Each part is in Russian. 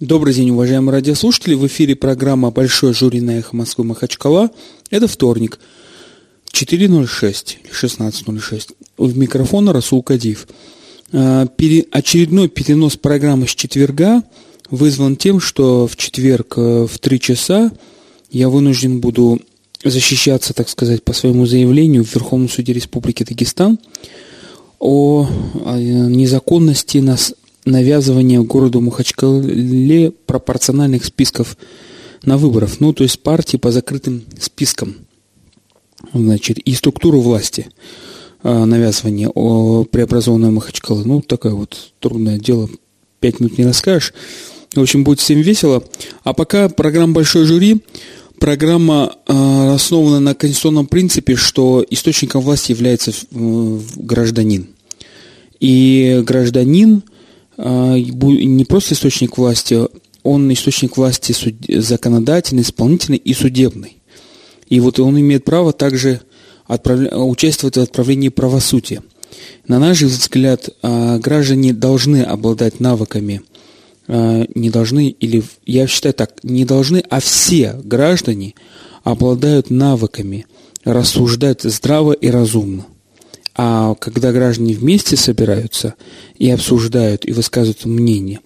Добрый день, уважаемые радиослушатели. В эфире программа «Большое жюри на эхо Москвы Махачкала». Это вторник, 4.06, 16.06. В микрофона Расул Кадиев. А, очередной перенос программы с четверга вызван тем, что в четверг э, в 3 часа я вынужден буду защищаться, так сказать, по своему заявлению в Верховном суде Республики Дагестан о незаконности нас навязывания городу Махачкале пропорциональных списков на выборах, ну, то есть партии по закрытым спискам, значит, и структуру власти а, навязывания о преобразованной Махачкалы. Ну, такое вот трудное дело, пять минут не расскажешь. В общем, будет всем весело. А пока программа «Большой жюри», программа э, основана на конституционном принципе, что источником власти является э, гражданин. И гражданин – не просто источник власти, он источник власти законодательный, исполнительный и судебный. И вот он имеет право также отправля... участвовать в отправлении правосудия. На наш взгляд, а, граждане должны обладать навыками, а, не должны, или я считаю так, не должны, а все граждане обладают навыками рассуждать здраво и разумно. А когда граждане вместе собираются и обсуждают и высказывают мнение,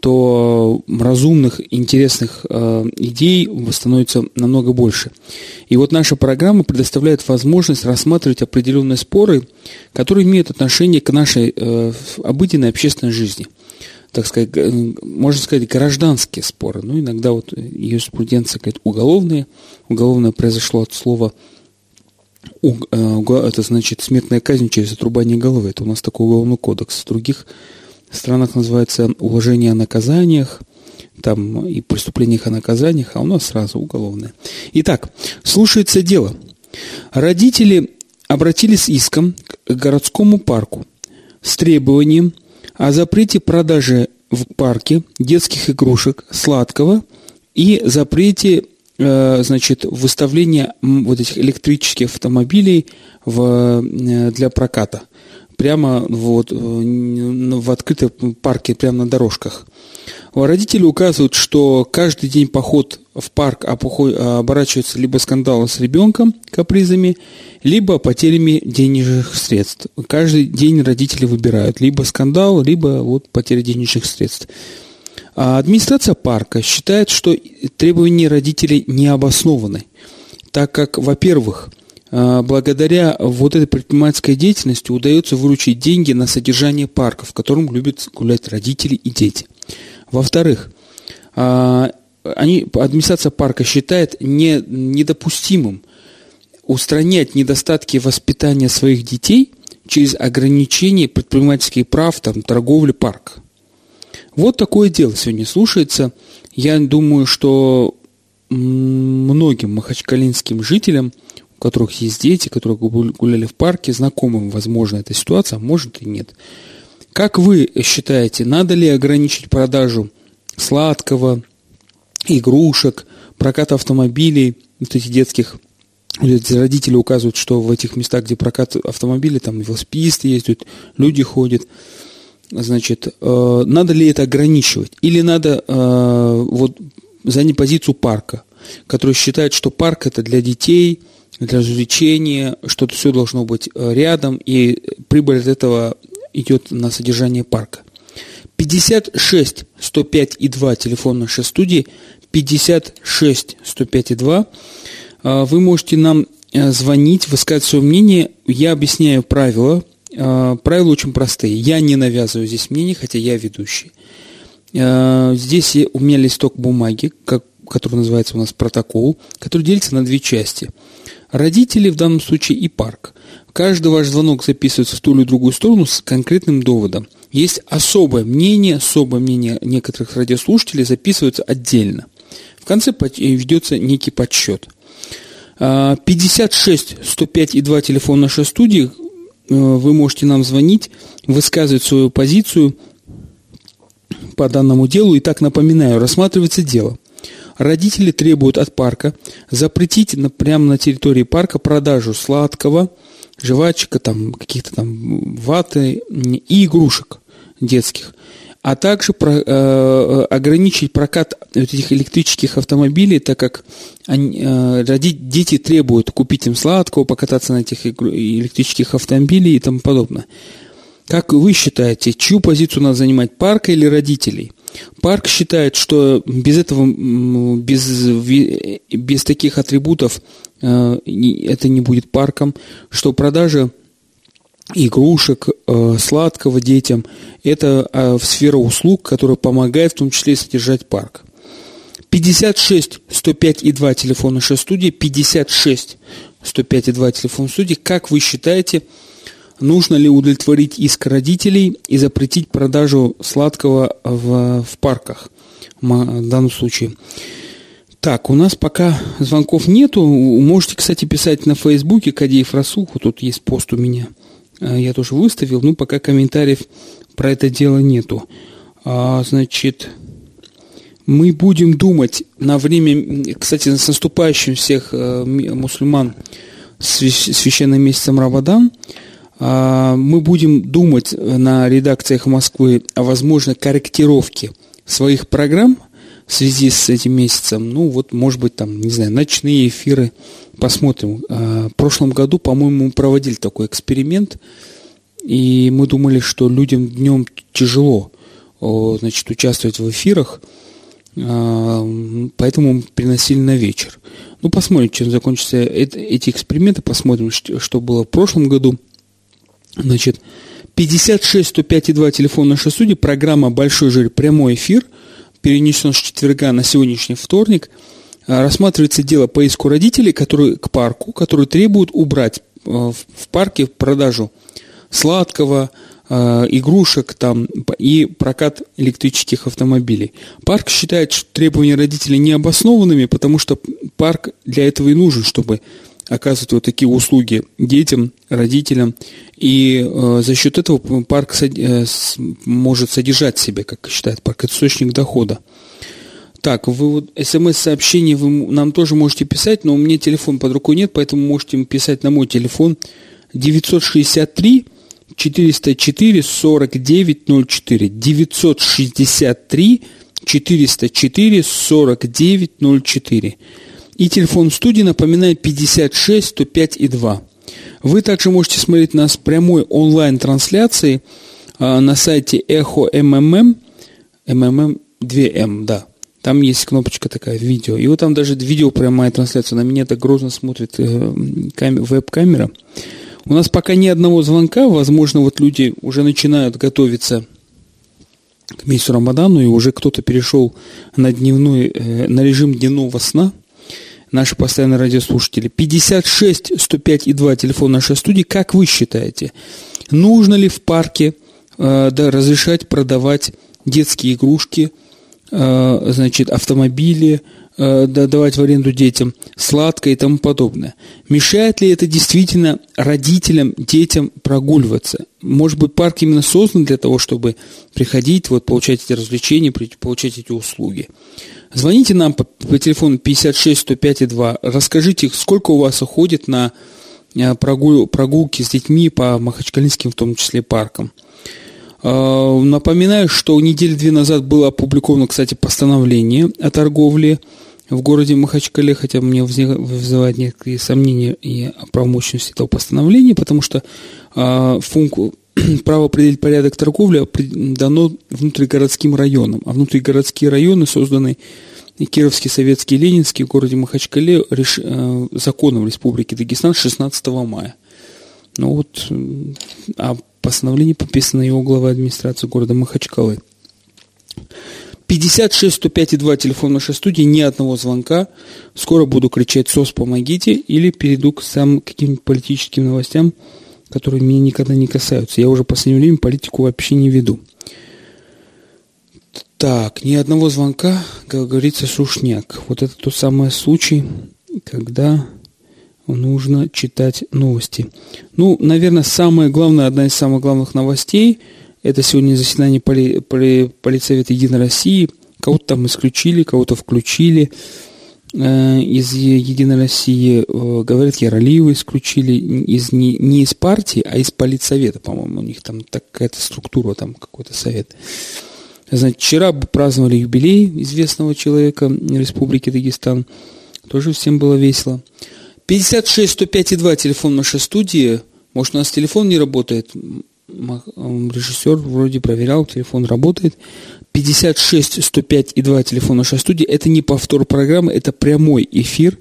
то разумных, интересных э, идей становится намного больше. И вот наша программа предоставляет возможность рассматривать определенные споры, которые имеют отношение к нашей э, обыденной общественной жизни. Так сказать, можно сказать, гражданские споры. Ну, иногда вот юриспруденция говорит уголовные. Уголовное произошло от слова это значит смертная казнь через отрубание головы. Это у нас такой уголовный кодекс. В других странах называется уложение о наказаниях, там и преступлениях о наказаниях, а у нас сразу уголовное. Итак, слушается дело. Родители обратились с иском к городскому парку с требованием о запрете продажи в парке детских игрушек сладкого и запрете Э, значит, выставление вот этих электрических автомобилей в, э, для проката. Прямо вот э, в открытом парке, прямо на дорожках. Родители указывают, что каждый день поход в парк оборачивается либо скандалом с ребенком, капризами, либо потерями денежных средств. Каждый день родители выбирают либо скандал, либо вот потеря денежных средств. А администрация парка считает, что требования родителей не обоснованы, так как, во-первых, а, благодаря вот этой предпринимательской деятельности удается выручить деньги на содержание парка, в котором любят гулять родители и дети. Во-вторых, а, они, администрация парка считает не, недопустимым устранять недостатки воспитания своих детей через ограничение предпринимательских прав, там, торговли парка. Вот такое дело сегодня слушается. Я думаю, что многим махачкалинским жителям, у которых есть дети, которые гуляли в парке, знакомым, возможно, эта ситуация, а может и нет. Как вы считаете, надо ли ограничить продажу сладкого, игрушек, прокат автомобилей, вот этих детских родители указывают, что в этих местах, где прокат автомобилей, там велосипедисты ездят, люди ходят – значит, э, надо ли это ограничивать? Или надо э, вот занять позицию парка, который считает, что парк это для детей, для развлечения, что это все должно быть э, рядом, и прибыль от этого идет на содержание парка. 56 105 и 2 телефон нашей студии, 56 105 и 2. Вы можете нам звонить, высказать свое мнение. Я объясняю правила правила очень простые. Я не навязываю здесь мнение, хотя я ведущий. А, здесь у меня листок бумаги, который называется у нас протокол, который делится на две части. Родители в данном случае и парк. Каждый ваш звонок записывается в ту или другую сторону с конкретным доводом. Есть особое мнение, особое мнение некоторых радиослушателей записывается отдельно. В конце ведется некий подсчет. 56 105 и 2 телефон нашей студии Э, вы можете нам звонить, высказывать свою позицию по данному делу. И так напоминаю, рассматривается дело. Родители требуют от парка запретить на, прямо на территории парка продажу сладкого, жвачка, там, каких-то там ваты и игрушек детских. А также про, э, ограничить прокат этих электрических автомобилей, так как они, э, родить, дети требуют купить им сладкого, покататься на этих электрических автомобилях и тому подобное. Как вы считаете, чью позицию надо занимать, парка или родителей? Парк считает, что без этого, без, без таких атрибутов э, это не будет парком, что продажа игрушек, э, сладкого детям. Это э, сфера услуг, которая помогает в том числе содержать парк. 56 105 и 2 телефон нашей студии, 56 105 и 2 телефон студии. Как вы считаете, нужно ли удовлетворить иск родителей и запретить продажу сладкого в, в парках в данном случае? Так, у нас пока звонков нету. Можете, кстати, писать на Фейсбуке Кадеев Расуху. Тут есть пост у меня – я тоже выставил, но пока комментариев про это дело нету. А, значит, мы будем думать на время, кстати, с наступающим всех э, мусульман священным месяцем Рамадан, а, мы будем думать на редакциях Москвы о возможной корректировке своих программ в связи с этим месяцем. Ну, вот, может быть, там, не знаю, ночные эфиры – Посмотрим. А, в прошлом году, по-моему, мы проводили такой эксперимент, и мы думали, что людям днем тяжело значит, участвовать в эфирах, а, поэтому приносили на вечер. Ну, посмотрим, чем закончатся эти эксперименты, посмотрим, что было в прошлом году. Значит, 56 105 и 2 телефон нашей студии, программа «Большой жир», прямой эфир, перенесен с четверга на сегодняшний вторник – а, рассматривается дело по иску родителей которые, к парку, которые требуют убрать э, в парке продажу сладкого, э, игрушек там и прокат электрических автомобилей. Парк считает что требования родителей необоснованными, потому что парк для этого и нужен, чтобы оказывать вот такие услуги детям, родителям. И э, за счет этого парк э, может содержать себе, как считает парк, источник дохода. Так, вы вот смс-сообщение вы нам тоже можете писать, но у меня телефон под рукой нет, поэтому можете писать на мой телефон 963 404 4904 963 404 4904 и телефон студии, напоминаю, 56 105 и 2. Вы также можете смотреть нас прямой онлайн-трансляции а, на сайте Эхо МММ, МММ 2М, да, там есть кнопочка такая, видео. И вот там даже видео прямая трансляция. На меня так грозно смотрит э, веб-камера. У нас пока ни одного звонка. Возможно, вот люди уже начинают готовиться к месяцу Рамадану, и уже кто-то перешел на, дневной, э, на режим дневного сна. Наши постоянные радиослушатели. 56 105 и 2 телефон нашей студии. Как вы считаете, нужно ли в парке э, да, разрешать продавать детские игрушки – Э, значит, автомобили э, давать в аренду детям, сладкое и тому подобное. Мешает ли это действительно родителям, детям прогуливаться? Может быть, парк именно создан для того, чтобы приходить, вот, получать эти развлечения, получать эти услуги. Звоните нам по, по телефону 56 105 2. Расскажите, сколько у вас уходит на э, прогул, прогулки с детьми по махачкалинским, в том числе, паркам. А, напоминаю, что недели две назад было опубликовано, кстати, постановление о торговле в городе Махачкале, хотя мне вызывает некоторые сомнения и о правомощности этого постановления, потому что э, функу, право определить порядок торговли дано внутригородским районам, а внутригородские районы созданы Кировский, Советский, Ленинский в городе Махачкале реш... э, законом Республики Дагестан 16 мая. Ну вот, а Постановление подписано его главой администрации города Махачкалы. 56 105 и 2 телефон нашей студии, ни одного звонка. Скоро буду кричать «СОС, помогите!» или перейду к самым каким-нибудь политическим новостям, которые меня никогда не касаются. Я уже в последнее время политику вообще не веду. Так, ни одного звонка, как говорится, сушняк. Вот это тот самый случай, когда нужно читать новости. Ну, наверное, самое главное, одна из самых главных новостей, это сегодня заседание поли, поли, Политсовета Единой России. Кого-то там исключили, кого-то включили из Единой России. Э, говорят, Яролиева исключили из, не, не из партии, а из Политсовета, по-моему. У них там такая-то структура, там какой-то совет. Значит, вчера праздновали юбилей известного человека Республики Дагестан. Тоже всем было весело. 56 105 и 2 телефон нашей студии. Может, у нас телефон не работает? Режиссер вроде проверял, телефон работает. 56 105 и 2 телефон нашей студии. Это не повтор программы, это прямой эфир.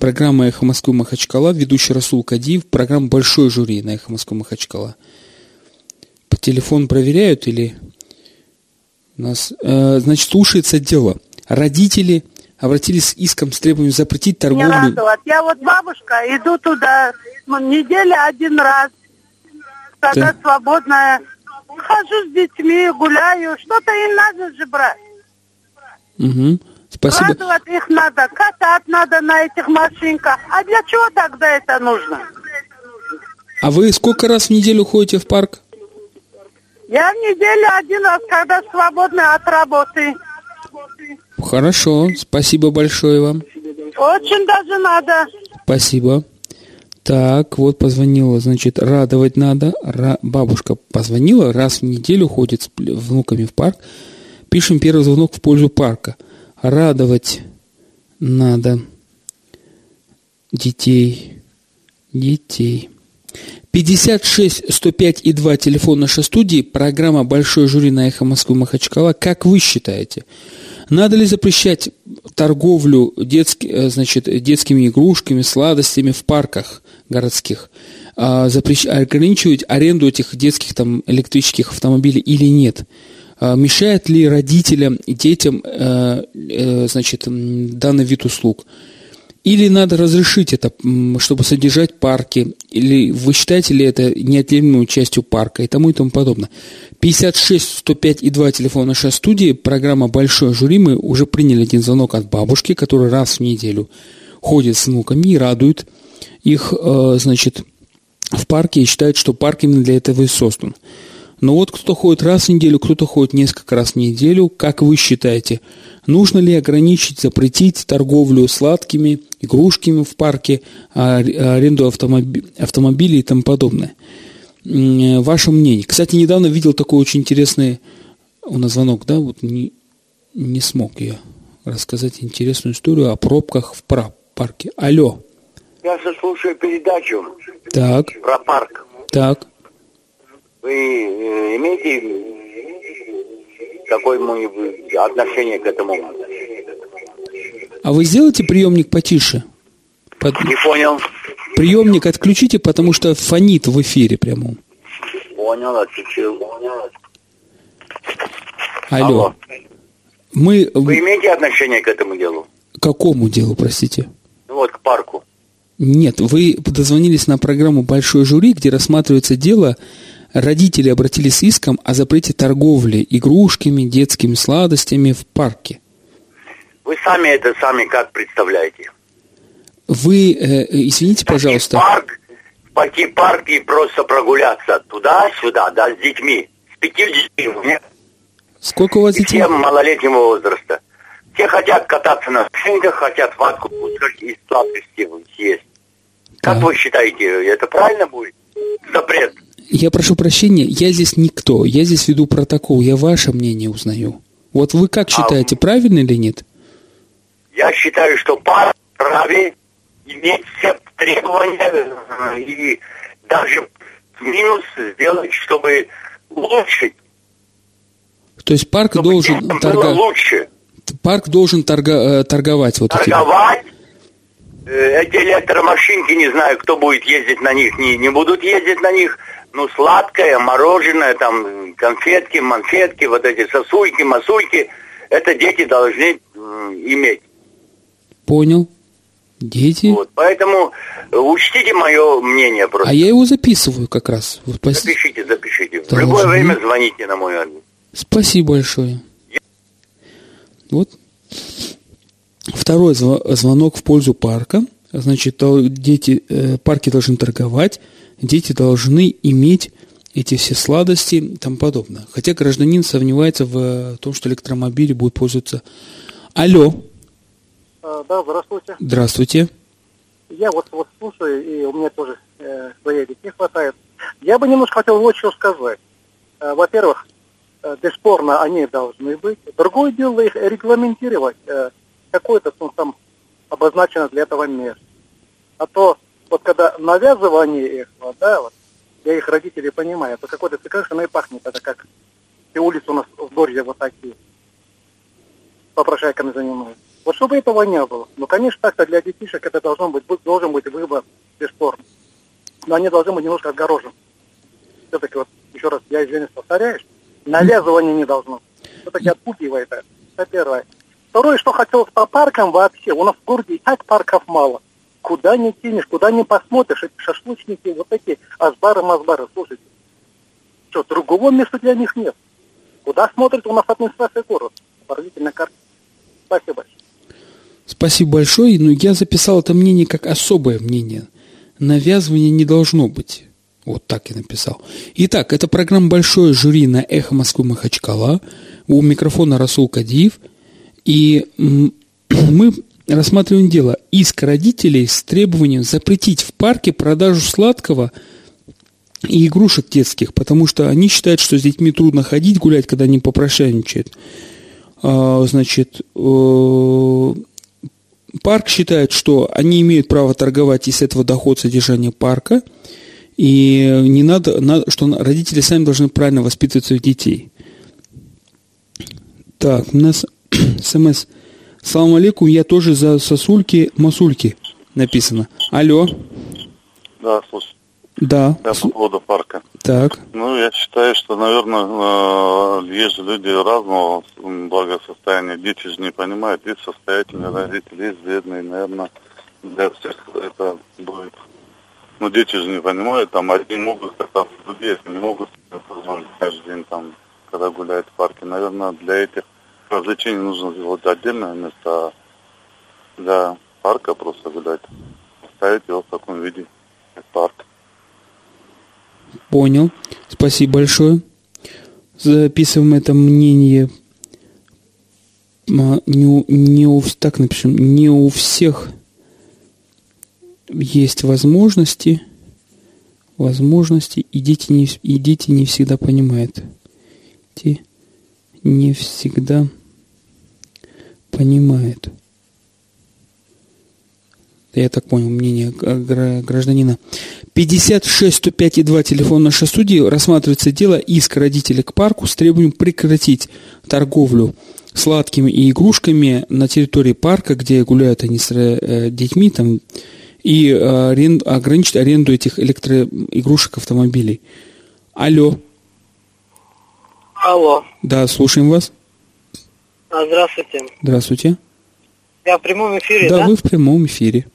Программа «Эхо Москвы Махачкала», ведущий Расул Кадиев, программа «Большой жюри» на «Эхо Москвы Махачкала». По телефону проверяют или нас, э, значит, слушается дело. Родители обратились с иском с требованием запретить торговлю. Не радовать. Я вот бабушка, иду туда неделя один раз, когда да. свободная. Хожу с детьми, гуляю, что-то им надо же брать. Угу. Спасибо. Радовать их надо, катать надо на этих машинках. А для чего тогда это нужно? А вы сколько раз в неделю ходите в парк? Я в неделю один раз, когда свободна от работы. Хорошо, спасибо большое вам. Очень даже надо. Спасибо. Так, вот позвонила, значит, радовать надо. Ра... Бабушка позвонила, раз в неделю ходит с внуками в парк. Пишем первый звонок в пользу парка. Радовать надо детей. Детей. 56 105 и 2 телефон нашей студии, программа «Большой жюри» на «Эхо Москвы» Махачкала. Как вы считаете, надо ли запрещать торговлю детски, э, значит, детскими игрушками, сладостями в парках городских? А, запрещ... Ограничивать аренду этих детских там, электрических автомобилей или нет? А, мешает ли родителям и детям э, э, значит, данный вид услуг? Или надо разрешить это, чтобы содержать парки, или вы считаете ли это неотъемлемой частью парка и тому и тому подобное. 56 105 и 2 телефон нашей студии, программа «Большой жюри». Мы уже приняли один звонок от бабушки, которая раз в неделю ходит с внуками и радует их, э, значит, в парке и считает, что парк именно для этого и создан. Но вот кто-то ходит раз в неделю, кто-то ходит несколько раз в неделю. Как вы считаете, нужно ли ограничить, запретить торговлю сладкими, игрушками в парке, а, аренду автомоби- автомобилей и тому подобное? Ваше мнение. Кстати, недавно видел такой очень интересный у нас звонок, да, вот не, не смог я рассказать интересную историю о пробках в парке. Алло. Я слушаю передачу. Так. Про парк. Так. Вы э, имеете какое-нибудь отношение к этому? А вы сделайте приемник потише? Под... Не понял. Приемник отключите, потому что фонит в эфире прямо. Понял, отключил. Алло. Алло. Мы... Вы имеете отношение к этому делу? К какому делу, простите? Ну вот, к парку. Нет, вы дозвонились на программу «Большой жюри», где рассматривается дело родители обратились с иском о запрете торговли игрушками, детскими сладостями в парке. Вы сами это сами как представляете? Вы, э, извините, пожалуйста. Парк, пойти в парк и просто прогуляться туда-сюда, да, с детьми. С пяти детьми. Сколько у вас детей? Всем малолетнего возраста. Все хотят кататься на шинках, хотят ватку пускать и сладости съесть. Как да. вы считаете, это правильно будет? Запрет. Я прошу прощения, я здесь никто, я здесь веду протокол, я ваше мнение узнаю. Вот вы как считаете, а, правильно или нет? Я считаю, что пара праве иметь все требования э, и даже минус сделать, чтобы улучшить. То есть парк чтобы должен торговать. Парк должен торга... Э, торговать вот Торговать. Эти... эти электромашинки, не знаю, кто будет ездить на них, не, не будут ездить на них ну, сладкое, мороженое, там, конфетки, манфетки, вот эти сосульки, масульки, это дети должны иметь. Понял. Дети. Вот, поэтому э, учтите мое мнение просто. А я его записываю как раз. Вот, пос... Запишите, запишите. Должны. В любое время звоните на мой адрес. Спасибо большое. Я... Вот. Второй звонок в пользу парка. Значит, дети, э, парки должны торговать дети должны иметь эти все сладости и тому подобное. Хотя гражданин сомневается в том, что электромобили будут пользоваться. Алло. А, да, здравствуйте. Здравствуйте. Я вот, вот слушаю, и у меня тоже э, своей не хватает. Я бы немножко хотел вот что сказать. Э, во-первых, э, бесспорно они должны быть. Другое дело их регламентировать. Э, какое-то ну, там обозначено для этого место. А то вот когда навязывание вот, да, вот, я их родителей понимаю, то какой-то совершенно и пахнет, это как и улицы у нас в городе вот такие, попрошайками занимаются. Вот чтобы этого не было. Ну, конечно, так-то для детишек это должно быть, должен быть выбор бесспорно. Но они должны быть немножко отгорожены. Все-таки вот, еще раз, я извиняюсь, повторяюсь, навязывание не должно. Все-таки отпугивает это. Это первое. Второе, что хотелось по паркам вообще. У нас в городе и так парков мало. Куда не кинешь, куда не посмотришь, эти шашлычники, вот эти азбары-мазбары, слушайте. Что, другого места для них нет. Куда смотрит у нас администрация города? Поразительная карта. Спасибо большое. Спасибо большое. Но я записал это мнение как особое мнение. Навязывания не должно быть. Вот так я написал. Итак, это программа «Большое жюри» на «Эхо Москвы Махачкала». У микрофона Расул Кадиев. И мы рассматриваем дело иск родителей с требованием запретить в парке продажу сладкого и игрушек детских, потому что они считают, что с детьми трудно ходить, гулять, когда они попрошайничают. А, значит, э, парк считает, что они имеют право торговать, и с этого доход содержания парка, и не надо, надо, что родители сами должны правильно воспитывать своих детей. Так, у нас смс. Салам алейкум, я тоже за сосульки, масульки написано. Алло. Да, слушай. Да. Я по поводу парка. Так. Ну, я считаю, что, наверное, э, есть же люди разного благосостояния. Дети же не понимают. Есть состоятельные родители, есть бедные. Наверное, для всех это будет... Ну, дети же не понимают. Там одни могут кататься, другие не могут позволить каждый день там, когда гуляют в парке. Наверное, для этих развлечений нужно сделать отдельное место, а для парка просто гулять. Оставить его в таком виде, как парк. Понял. Спасибо большое. Записываем это мнение. Не, не у, так напишем, не у всех есть возможности, возможности, и дети не, и дети не всегда понимают. Дети не всегда понимают я так понял, мнение гражданина. 56 105 и 2 телефон нашей студии рассматривается дело иск родителей к парку с требованием прекратить торговлю сладкими и игрушками на территории парка, где гуляют они с э, детьми, там, и э, аренд, ограничить аренду этих электроигрушек автомобилей. Алло. Алло. Да, слушаем вас. А, здравствуйте. Здравствуйте. Я в прямом эфире, да? Да, вы в прямом эфире.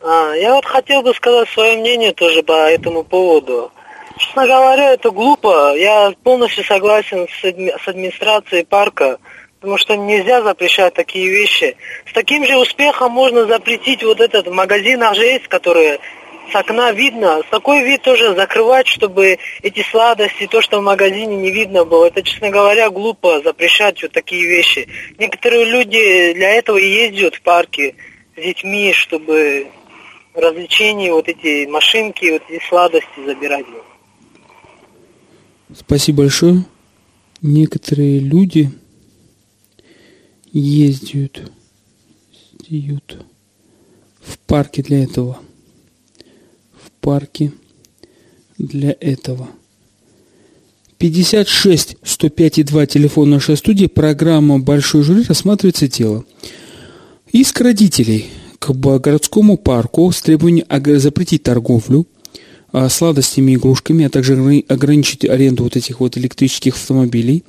А, я вот хотел бы сказать свое мнение тоже по этому поводу. Честно говоря, это глупо. Я полностью согласен с, адми- с администрацией парка, потому что нельзя запрещать такие вещи. С таким же успехом можно запретить вот этот магазин есть, который с окна видно. Такой вид тоже закрывать, чтобы эти сладости, то, что в магазине не видно было. Это, честно говоря, глупо запрещать вот такие вещи. Некоторые люди для этого и ездят в парки с детьми, чтобы развлечения, вот эти машинки, вот эти сладости забирать. Спасибо большое. Некоторые люди ездят, ездят в парке для этого. Парке для этого. 56 105 и 2 телефон нашей студии. Программа «Большой жюри» рассматривается дело. Иск родителей – к городскому парку с требованием запретить торговлю а, сладостями и игрушками, а также ограничить аренду вот этих вот электрических автомобилей.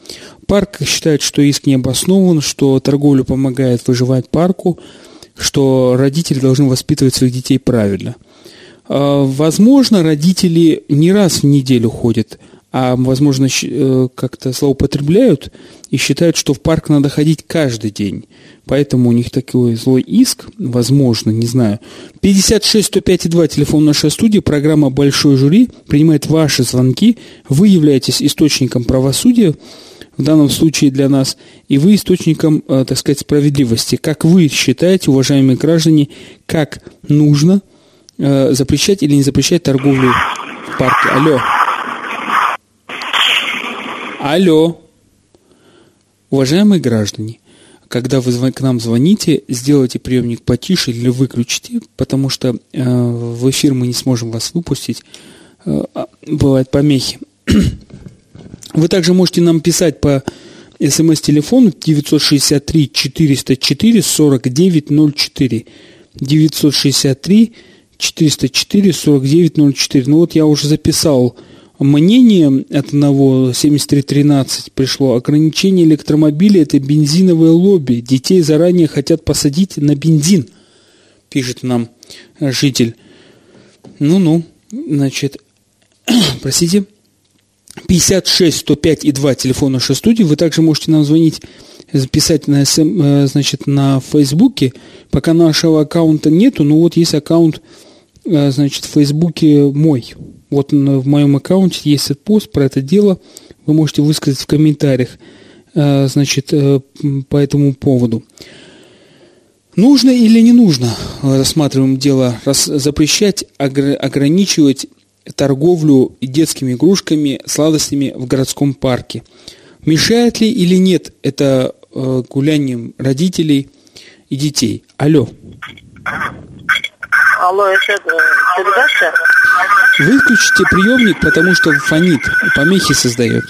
Парк считает, что иск не обоснован, что торговля помогает выживать парку, что родители должны воспитывать своих детей правильно. А, возможно, родители не раз в неделю ходят а, возможно, э, как-то злоупотребляют и считают, что в парк надо ходить каждый день. Поэтому у них такой злой иск, возможно, не знаю. 56 105 2, телефон нашей студии, программа «Большой жюри» принимает ваши звонки. Вы являетесь источником правосудия, в данном случае для нас, и вы источником, э, так сказать, справедливости. Как вы считаете, уважаемые граждане, как нужно э, запрещать или не запрещать торговлю в парке? Алло. Алло. Уважаемые граждане, когда вы к нам звоните, сделайте приемник потише или выключите, потому что э, в эфир мы не сможем вас выпустить. Э, а, бывают помехи. Вы также можете нам писать по смс-телефону 963 404 4904. 963 404 4904. Ну вот я уже записал мнение от одного 7313 пришло. Ограничение электромобилей – это бензиновое лобби. Детей заранее хотят посадить на бензин, пишет нам житель. Ну-ну, значит, простите. 56 105 и 2 телефон нашей студии. Вы также можете нам звонить, записать на, СМ, э, значит, на Фейсбуке. Пока нашего аккаунта нету, но вот есть аккаунт, э, значит, в Фейсбуке мой. Вот в моем аккаунте есть этот пост про это дело. Вы можете высказать в комментариях, э, значит, по этому поводу. Нужно или не нужно, рассматриваем дело, запрещать, ограничивать торговлю детскими игрушками, сладостями в городском парке. Мешает ли или нет это э, гулянием родителей и детей? Алло. Алло, это э, передача? Выключите приемник, потому что фонит, помехи создает.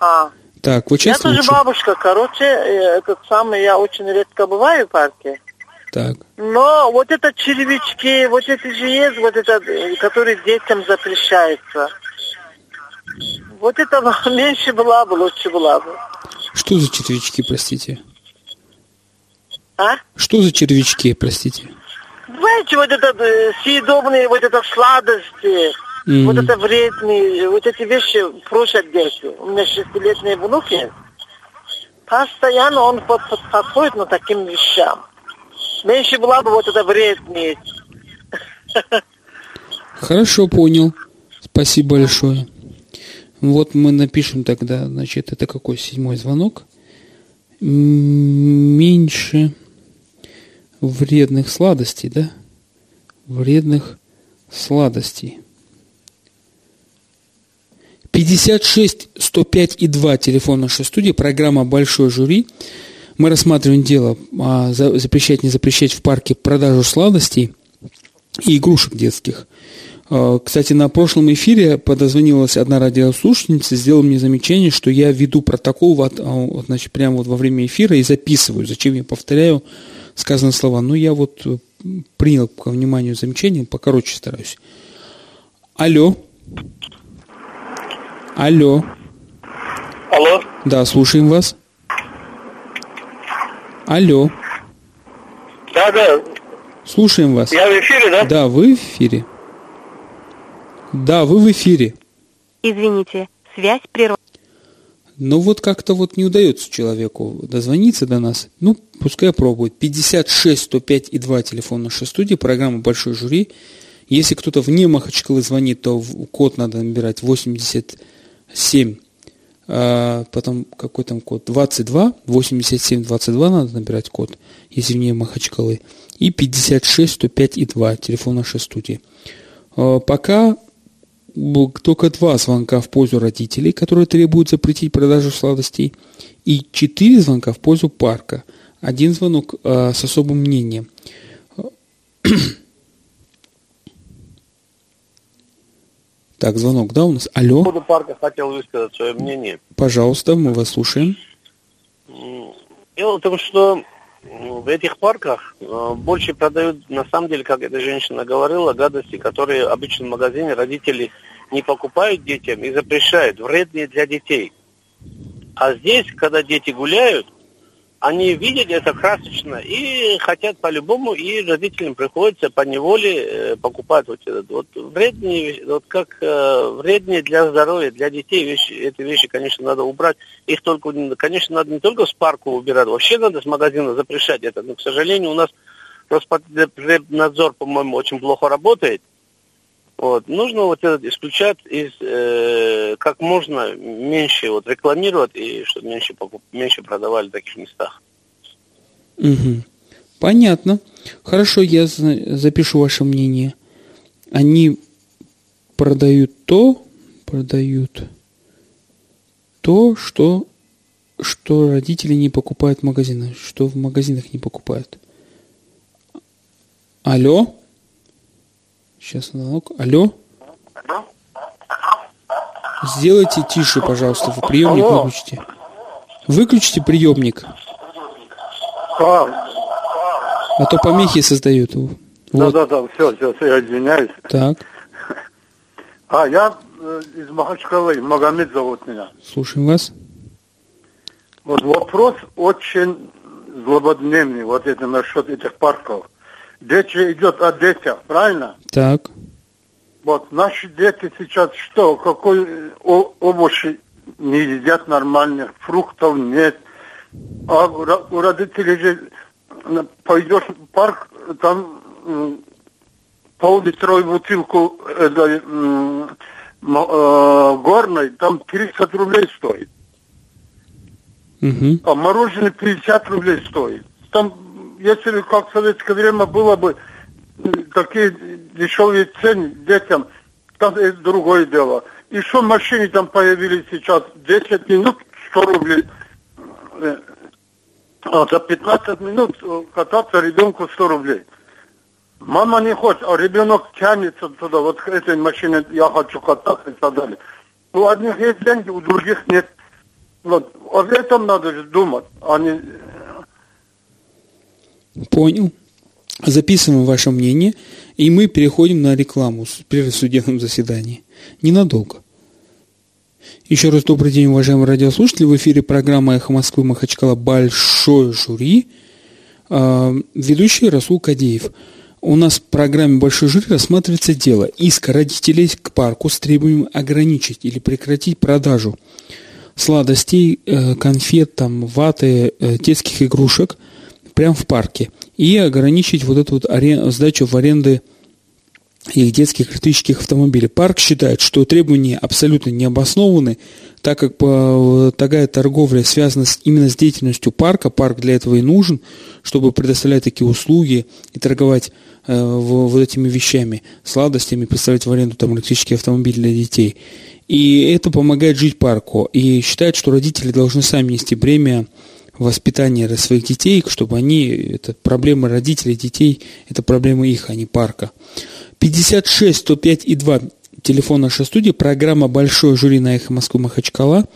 А. Так, вот сейчас Я тоже бабушка, короче, э, этот самый, я очень редко бываю в парке. Так. Но вот это червячки, вот это же есть, вот это, который детям запрещается. Вот это меньше была бы, лучше была бы. Что за червячки, простите? А? Что за червячки, простите? Знаете, вот это э, съедобные, вот это сладости, mm-hmm. вот это вредные, вот эти вещи просят дети. У меня шестилетний внук есть. Постоянно он подходит на таким вещам. Меньше была бы вот эта вредность. Хорошо, понял. Спасибо большое. Вот мы напишем тогда, значит, это какой седьмой звонок? Меньше вредных сладостей, да? Вредных сладостей. 56 105 и 2 телефон нашей студии, программа «Большой жюри». Мы рассматриваем дело а, запрещать, не запрещать в парке продажу сладостей и игрушек детских. А, кстати, на прошлом эфире подозвонилась одна радиослушательница, сделала мне замечание, что я веду протокол вот, а, вот, значит, прямо вот во время эфира и записываю. Зачем я повторяю сказанные слова? Ну, я вот э, принял ко вниманию замечание, покороче стараюсь. Алло. Алло. Алло. Да, слушаем вас. Алло. Да, да. Слушаем вас. Я в эфире, да? Да, вы в эфире. Да, вы в эфире. Извините, связь прервана. Но вот как-то вот не удается человеку дозвониться до нас. Ну, пускай пробует. 56 105 и 2 телефон нашей студии, программа «Большой жюри». Если кто-то вне Махачкалы звонит, то код надо набирать 87 а, потом какой там код, 22, 87, 22 надо набирать код, если вне Махачкалы, и 56, 105 и 2, телефон нашей студии. А, пока только два звонка в пользу родителей, которые требуют запретить продажу сладостей, и четыре звонка в пользу парка. Один звонок а, с особым мнением. Так, звонок, да, у нас? Алло. По поводу парка хотел высказать свое мнение. Пожалуйста, мы вас слушаем. Дело в том, что в этих парках э, больше продают, на самом деле, как эта женщина говорила, гадости, которые обычно в магазине родители не покупают детям и запрещают, вредные для детей. А здесь, когда дети гуляют, они видят это красочно и хотят по-любому, и родителям приходится по неволе э, покупать вот этот вот вредные, вот как э, вредные для здоровья, для детей вещи, эти вещи, конечно, надо убрать. Их только, конечно, надо не только с парка убирать, вообще надо с магазина запрещать это. Но, к сожалению, у нас Роспотребнадзор, по-моему, очень плохо работает. Вот. Нужно вот этот исключать из э, как можно меньше вот рекламировать и чтобы меньше покуп, меньше продавали в таких местах. Угу. Понятно. Хорошо, я запишу ваше мнение. Они продают то, продают то, что что родители не покупают в магазинах, что в магазинах не покупают. Алло? Сейчас звонок. Алло? Сделайте тише, пожалуйста, вы приемник Алло. выключите. Выключите приемник. А, а то помехи создают. Вот. Да, да, да, все, все, все, я извиняюсь. Так. А, я э, из Махачкалы, Магомед зовут меня. Слушаем вас. Вот вопрос очень злободневный, вот это насчет этих парков. Дети идет о детях, правильно? Так. Вот, наши дети сейчас что, какой овощи не едят нормальных, фруктов нет. А у родителей же пойдешь в парк, там пол-литровую бутылку этой, э, горной, там 30 рублей стоит. Угу. А мороженое 50 рублей стоит. Там, если как в советское время было бы такие дешевые цены детям, там это другое дело. И что машины там появились сейчас, 10 минут 100 рублей. Э, а за 15 минут кататься ребенку 100 рублей. Мама не хочет, а ребенок тянется туда, вот к этой машине я хочу кататься и так далее. У одних есть деньги, у других нет. Вот, об этом надо же думать, а не... Понял. Записываем ваше мнение, и мы переходим на рекламу при судебном заседании. Ненадолго. Еще раз добрый день, уважаемые радиослушатели. В эфире программа «Эхо Москвы» Махачкала «Большое жюри». А, ведущий Расул Кадеев. У нас в программе «Большой жюри» рассматривается дело иска родителей к парку с требованием ограничить или прекратить продажу сладостей, э, конфет, там, ваты, э, детских игрушек прямо в парке и ограничить вот эту вот арен... сдачу в аренды их детских электрических автомобилей. Парк считает, что требования абсолютно не обоснованы, так как такая торговля связана именно с деятельностью парка. Парк для этого и нужен, чтобы предоставлять такие услуги и торговать э, вот этими вещами, сладостями, представлять в аренду там, электрические автомобили для детей. И это помогает жить парку. И считает, что родители должны сами нести бремя воспитания своих детей, чтобы они, это проблемы родителей, детей, это проблемы их, а не парка. 56 105 и 2 телефон нашей студии, программа «Большое жюри» на «Эхо Москвы Махачкала».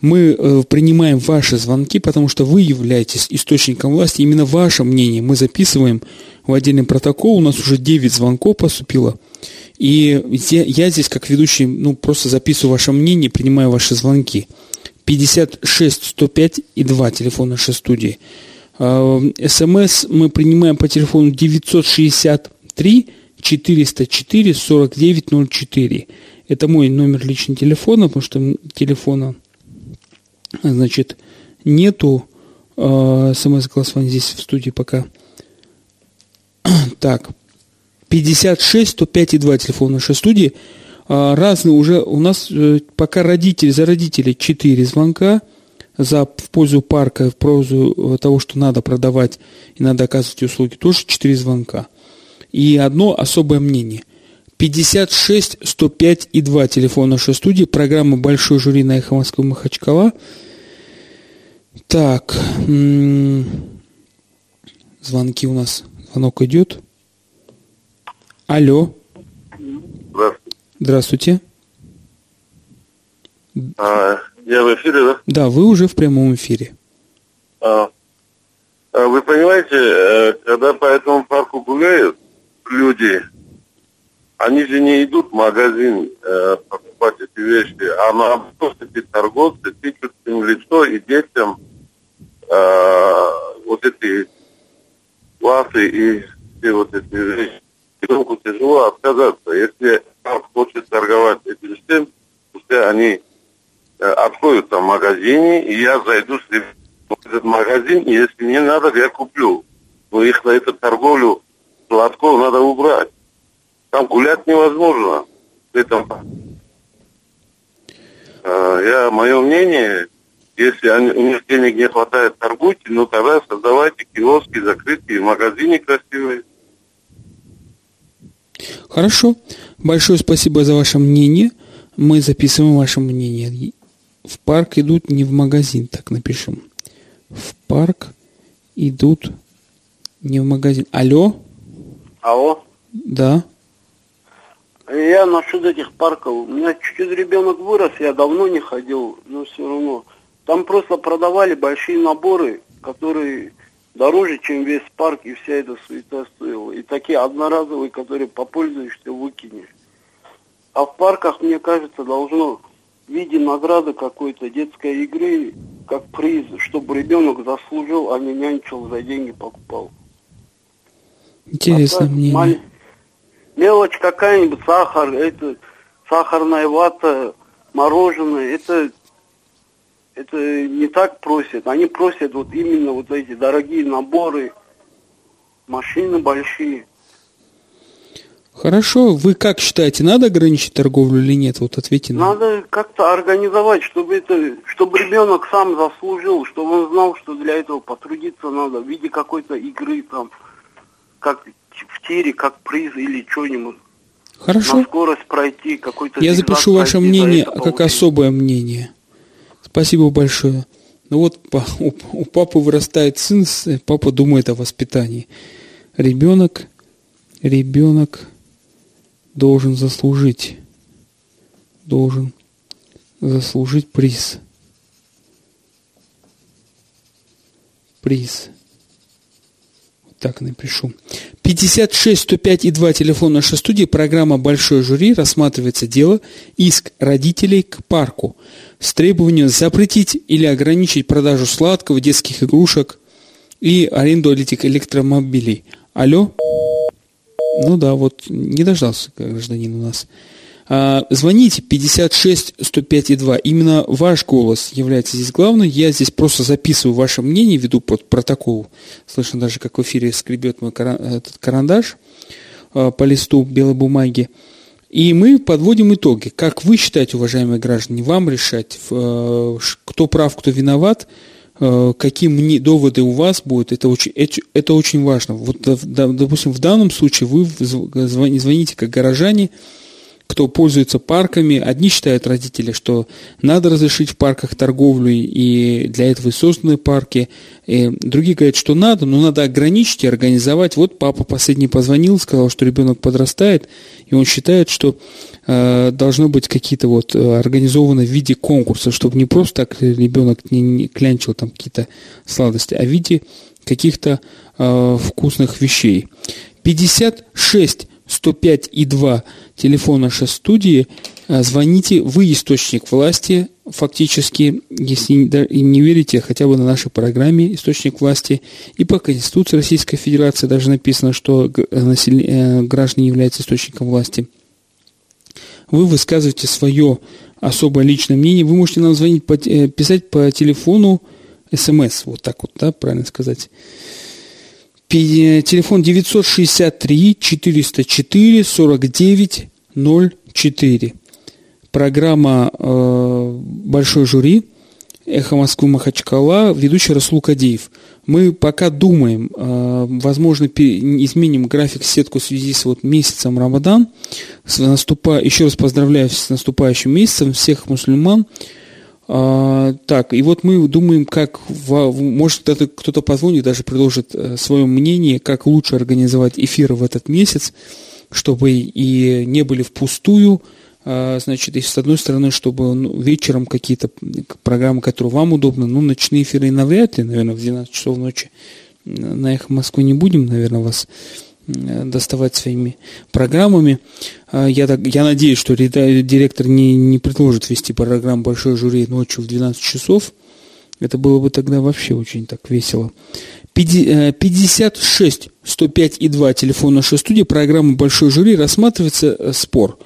Мы э, принимаем ваши звонки, потому что вы являетесь источником власти. Именно ваше мнение мы записываем в отдельный протокол. У нас уже 9 звонков поступило. И я здесь, как ведущий, ну, просто записываю ваше мнение, принимаю ваши звонки. 56 105 и 2 телефон нашей студии. А, СМС мы принимаем по телефону 963 404 4904. Это мой номер личного телефона, потому что телефона, значит, нету э, смс-голосования здесь в студии пока. Так, 56 105 и 2 телефон нашей студии. Э, разные уже, у нас э, пока родители, за родителей 4 звонка, за, в пользу парка, в пользу того, что надо продавать и надо оказывать услуги, тоже 4 звонка и одно особое мнение. 56 105 и 2 телефон нашей студии, программа «Большой жюри» на Эхо Москвы Махачкала. Так, звонки у нас, звонок идет. Алло. Здравствуйте. А, я в эфире, да? Да, вы уже в прямом эфире. А, а вы понимаете, э, когда по этому парку гуляют, люди, они же не идут в магазин э, покупать эти вещи, а наоборот эти торговцы тычут им лицо и детям э, вот эти классы и все вот эти вещи. Ребенку тяжело отказаться. Если хочет торговать этим всем, пускай они э, откроют там в магазине, и я зайду в этот магазин, и если мне надо, я куплю. Но их на эту торговлю Сладков надо убрать. Там гулять невозможно. Это, э, я, мое мнение, если они, у них денег не хватает, торгуйте, ну тогда создавайте киоски закрытые, магазины красивые. Хорошо. Большое спасибо за ваше мнение. Мы записываем ваше мнение. в парк идут не в магазин, так напишем. В парк идут не в магазин. Алло? Алло? Да. Я насчет этих парков. У меня чуть-чуть ребенок вырос, я давно не ходил, но все равно. Там просто продавали большие наборы, которые дороже, чем весь парк, и вся эта суета стоила. И такие одноразовые, которые попользуешься, выкинешь. А в парках, мне кажется, должно в виде награды какой-то детской игры, как приз, чтобы ребенок заслужил, а не нянчил за деньги покупал. Интересно а мнение. Маль... Мелочь какая-нибудь, сахар, это сахарная вата, мороженое, это это не так просят. Они просят вот именно вот эти дорогие наборы, машины большие. Хорошо, вы как считаете, надо ограничить торговлю или нет? Вот ответьте нам. Надо как-то организовать, чтобы это, чтобы ребенок сам заслужил, чтобы он знал, что для этого потрудиться надо в виде какой-то игры там, как в тире, как приз или что-нибудь. Хорошо. На скорость пройти, какой-то... Я запишу ваше мнение как особое мнение. Спасибо большое. Ну вот у, папы вырастает сын, папа думает о воспитании. Ребенок, ребенок должен заслужить, должен заслужить приз. Приз. Так напишу. 56 105 и 2 телефон нашей студии. Программа «Большой жюри». Рассматривается дело иск родителей к парку с требованием запретить или ограничить продажу сладкого, детских игрушек и аренду электромобилей. Алло? Ну да, вот не дождался гражданин у нас. А, звоните 56 105 и 2. Именно ваш голос является здесь главным. Я здесь просто записываю ваше мнение, веду под протокол. Слышно даже, как в эфире скребет мой этот карандаш а, по листу белой бумаги. И мы подводим итоги. Как вы считаете, уважаемые граждане, вам решать, э, кто прав, кто виноват – какие доводы у вас будут, это очень, это очень важно. Вот, допустим, в данном случае вы звоните как горожане, кто пользуется парками. Одни считают родители, что надо разрешить в парках торговлю, и для этого и созданы парки. И другие говорят, что надо, но надо ограничить и организовать. Вот папа последний позвонил, сказал, что ребенок подрастает, и он считает, что э, должно быть какие-то вот э, организованы в виде конкурса, чтобы не просто так ребенок не, не клянчил там какие-то сладости, а в виде каких-то э, вкусных вещей. 56 105 и 2 телефон нашей студии. Э, звоните, вы источник власти, фактически, если не верите, хотя бы на нашей программе источник власти. И по Конституции Российской Федерации даже написано, что э, граждане являются источником власти. Вы высказываете свое особое личное мнение. Вы можете нам звонить, э, писать по телефону смс, вот так вот, да, правильно сказать. Телефон 963 404 49 04. Программа э, «Большой жюри», «Эхо Москвы Махачкала», ведущий Расул Кадеев. Мы пока думаем, э, возможно, изменим график сетку в связи с вот месяцем Рамадан. С наступа... Еще раз поздравляю с наступающим месяцем всех мусульман. А, так, и вот мы думаем, как, может кто-то, позвонит, даже предложит э, свое мнение, как лучше организовать эфиры в этот месяц, чтобы и не были впустую, а, значит, с одной стороны, чтобы ну, вечером какие-то программы, которые вам удобны, ну, ночные эфиры навряд ли, наверное, в 12 часов ночи на их Москвы не будем, наверное, вас доставать своими программами. А, я, так, я надеюсь, что директор не, не предложит вести программу «Большой жюри» ночью в 12 часов. Это было бы тогда вообще очень так весело. 56 105 и 2 телефон нашей студии, программа «Большой жюри» рассматривается э, спор.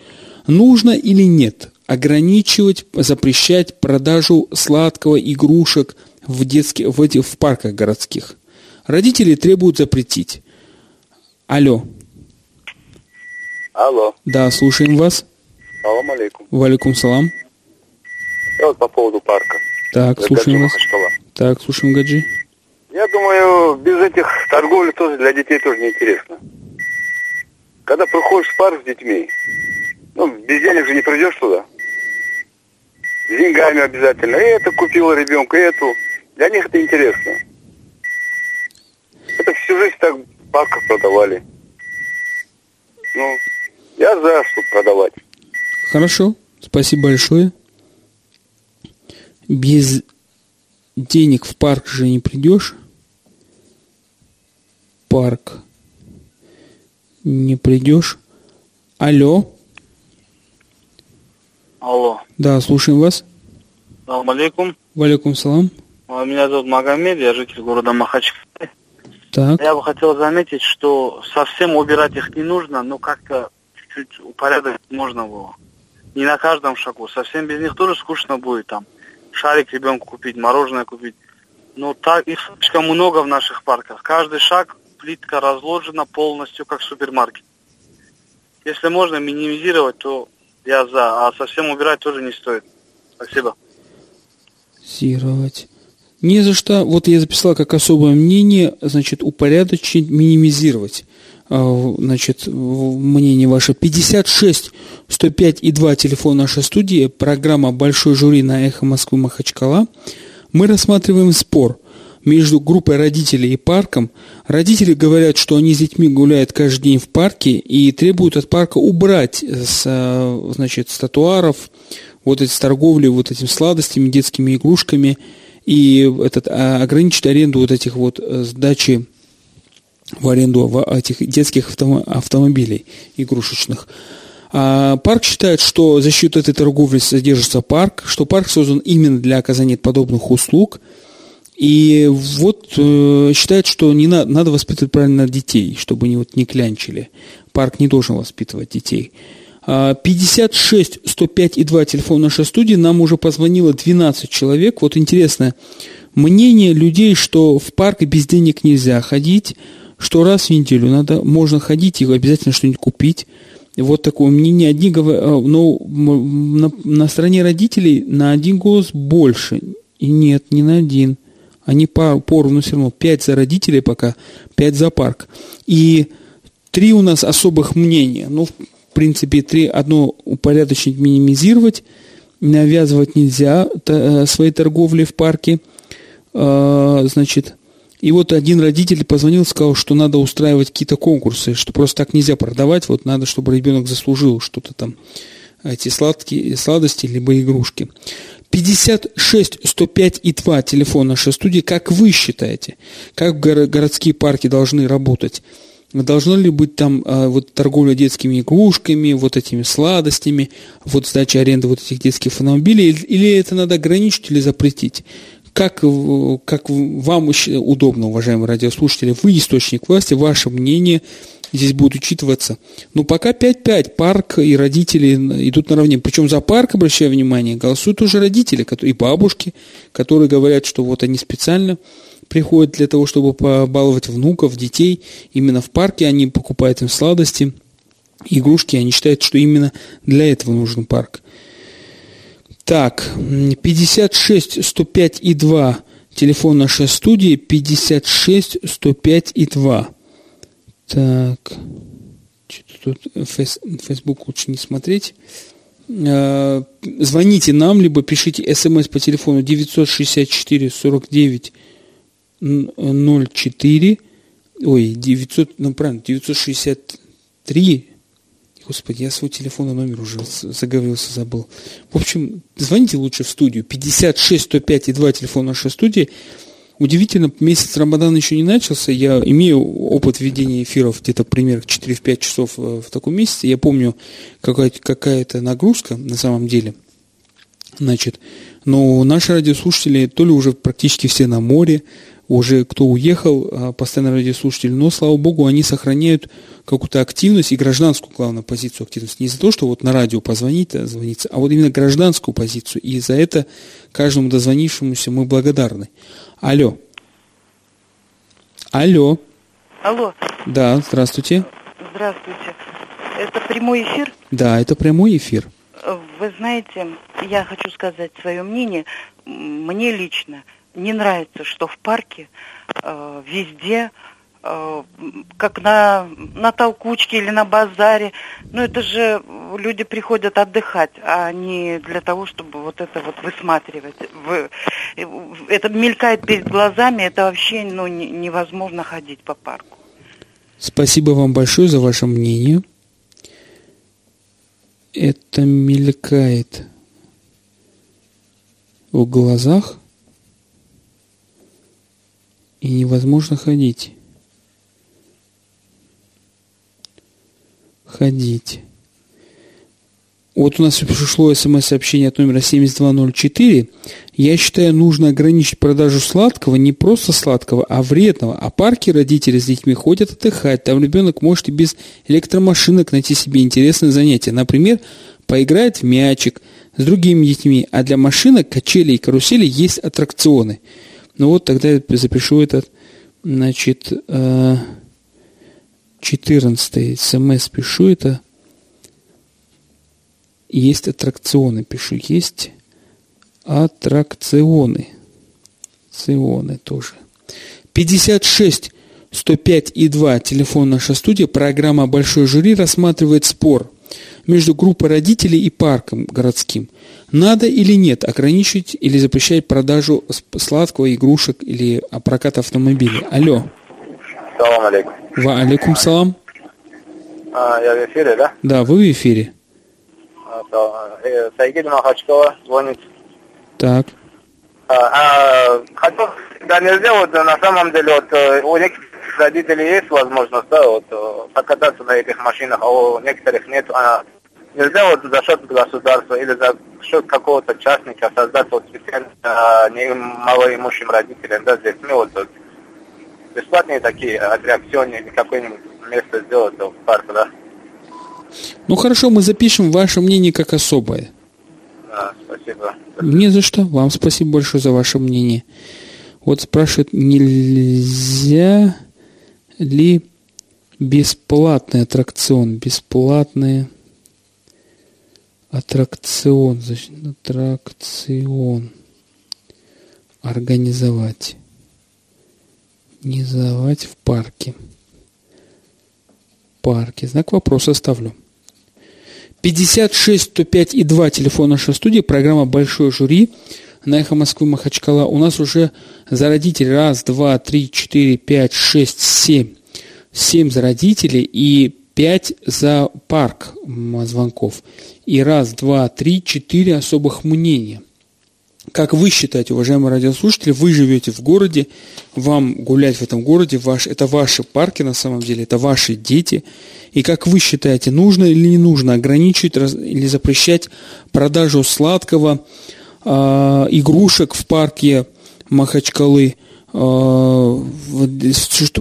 Нужно или нет ограничивать, запрещать продажу сладкого, игрушек в, детских, в, этих, в парках городских? Родители требуют запретить. Алло. Алло. Да, слушаем вас. Салам алейкум. Валикум салам. Я вот по поводу парка. Так, слушаем вас. Махачкала. Так, слушаем Гаджи. Я думаю, без этих торговли тоже для детей тоже неинтересно. Когда приходишь в парк с детьми, ну, без денег же не придешь туда. с деньгами обязательно. И это купила ребенку, и эту. Для них это интересно. Это всю жизнь так парков продавали. Ну, я за, что продавать. Хорошо, спасибо большое. Без денег в парк же не придешь. Парк. Не придешь. Алло. Алло. Да, слушаем вас. Салам алейкум. Валикум салам. А, Меня зовут Магомед, я житель города Махачкала. Так. Я бы хотел заметить, что совсем убирать их не нужно, но как-то чуть-чуть упорядочить можно было. Не на каждом шагу. Совсем без них тоже скучно будет там. Шарик ребенку купить, мороженое купить. Но так их слишком много в наших парках. Каждый шаг плитка разложена полностью, как супермаркет. Если можно минимизировать, то я за. А совсем убирать тоже не стоит. Спасибо. Минимизировать. Не за что. Вот я записала как особое мнение, значит, упорядочить, минимизировать. А, Значит, мнение ваше. 56 105 и 2 телефон нашей студии. Программа «Большой жюри» на «Эхо Москвы» Махачкала. Мы рассматриваем спор между группой родителей и парком. Родители говорят, что они с детьми гуляют каждый день в парке и требуют от парка убрать с, э, значит, с тротуаров вот эти с торговли вот этими сладостями, детскими игрушками и этот, а, ограничить аренду вот этих вот э, сдачи в аренду в этих детских автомо- автомобилей игрушечных. А парк считает, что за счет этой торговли содержится парк, что парк создан именно для оказания подобных услуг. И вот э, считает, что не на- надо воспитывать правильно детей, чтобы они вот не клянчили. Парк не должен воспитывать детей. А, 56 105 и 2 телефон нашей студии. Нам уже позвонило 12 человек. Вот интересно, мнение людей, что в парк без денег нельзя ходить, что раз в неделю надо, можно ходить и обязательно что-нибудь купить. Вот такое мнение. Одни говорят, но м, на, на стороне родителей на один голос больше. И нет, не на один. Они по- поровну все равно. Пять за родителей пока, пять за парк. И три у нас особых мнения. Ну, принципе, три. Одно упорядочить, минимизировать. Навязывать нельзя э, своей торговли в парке. А, Значит, и вот один родитель позвонил, сказал, что надо устраивать какие-то конкурсы, что просто так нельзя продавать, вот надо, чтобы ребенок заслужил что-то там, эти сладкие сладости, либо игрушки. 56 105 и 2 телефон нашей студии. Как вы считаете, как горо- городские парки должны работать? Должно ли быть там а, вот торговля детскими игрушками, вот этими сладостями, вот сдача аренды вот этих детских автомобилей, или- это надо ограничить или запретить? Как, в- как вам удобно, уважаемые радиослушатели, вы источник власти, ваше мнение здесь будет учитываться. Ну, пока 5-5, парк и родители идут наравне. Причем за парк, обращаю внимание, голосуют уже родители и бабушки, которые говорят, что вот они специально приходят для того, чтобы побаловать внуков, детей. Именно в парке они покупают им сладости, игрушки. Они считают, что именно для этого нужен парк. Так, м, 56 105 и 2. Телефон нашей студии 56 105 и 2. Так. Что-то тут фейс- Facebook лучше не смотреть. Э, Звоните нам, либо пишите смс по телефону 964 49 н- 04. Ой, 900, ну правильно, 963 Господи, я свой телефонный номер уже заговорился, забыл. В общем, звоните лучше в студию. 56 105 и 2 телефон нашей студии. Удивительно, месяц Рамадан еще не начался. Я имею опыт ведения эфиров где-то примерно 4-5 часов э, в таком месяце. Я помню, какая- какая-то нагрузка на самом деле. Значит, но наши радиослушатели то ли уже практически все на море, уже кто уехал, а, постоянно радиослушатели, но, слава богу, они сохраняют какую-то активность и гражданскую, главную позицию активности. Не за то, что вот на радио позвонить, а звониться, а вот именно гражданскую позицию. И за это каждому дозвонившемуся мы благодарны. Алло. Алло. Алло, Да, здравствуйте. здравствуйте. Это прямой эфир. Да, это прямой эфир. Вы знаете, я хочу сказать свое мнение. Мне лично не нравится, что в парке э, везде э, как на, на толкучке или на базаре. Ну, это же люди приходят отдыхать, а не для того, чтобы вот это вот высматривать. В, это мелькает перед глазами, это вообще ну, не, невозможно ходить по парку. Спасибо вам большое за ваше мнение. Это мелькает в глазах и невозможно ходить. Ходить. Вот у нас пришло смс-сообщение от номера 7204. Я считаю, нужно ограничить продажу сладкого, не просто сладкого, а вредного. А парки родители с детьми ходят отдыхать. Там ребенок может и без электромашинок найти себе интересное занятие. Например, поиграть в мячик с другими детьми. А для машинок, качелей и карусели есть аттракционы. Ну вот тогда я запишу этот, значит, 14 э, смс пишу это есть аттракционы, пишу, есть аттракционы. Ционы тоже. 56 105 и 2, телефон наша студия, программа «Большой жюри» рассматривает спор между группой родителей и парком городским. Надо или нет ограничить или запрещать продажу сладкого, игрушек или прокат автомобилей? Алло. Салам алейкум. Ва алейкум салам. А, я в эфире, да? Да, вы в эфире. Э, Саигид Махачкова звонит. Так. А, а, хотел, да, нельзя вот на самом деле вот э, у некоторых родителей есть возможность, да, вот э, покататься на этих машинах, а у некоторых нет. А нельзя вот за счет государства или за счет какого-то частника создать вот специально не малоимущим родителям, да, с детьми вот, вот бесплатные такие аттракционы или какое-нибудь место сделать в парке, да. Ну хорошо, мы запишем ваше мнение как особое. Да, спасибо. Не за что. Вам спасибо большое за ваше мнение. Вот спрашивают, нельзя ли бесплатный аттракцион, бесплатный аттракцион, значит, аттракцион организовать. Организовать в парке парке. Знак вопроса ставлю. 56 105 и 2 телефон нашей студии, программа «Большой жюри» на «Эхо Москвы» Махачкала. У нас уже за родителей раз, два, три, четыре, пять, шесть, семь. Семь за родителей и пять за парк звонков. И раз, два, три, четыре особых мнения. Как вы считаете, уважаемые радиослушатели, вы живете в городе, вам гулять в этом городе, ваш, это ваши парки на самом деле, это ваши дети. И как вы считаете, нужно или не нужно ограничивать или запрещать продажу сладкого, э, игрушек в парке Махачкалы,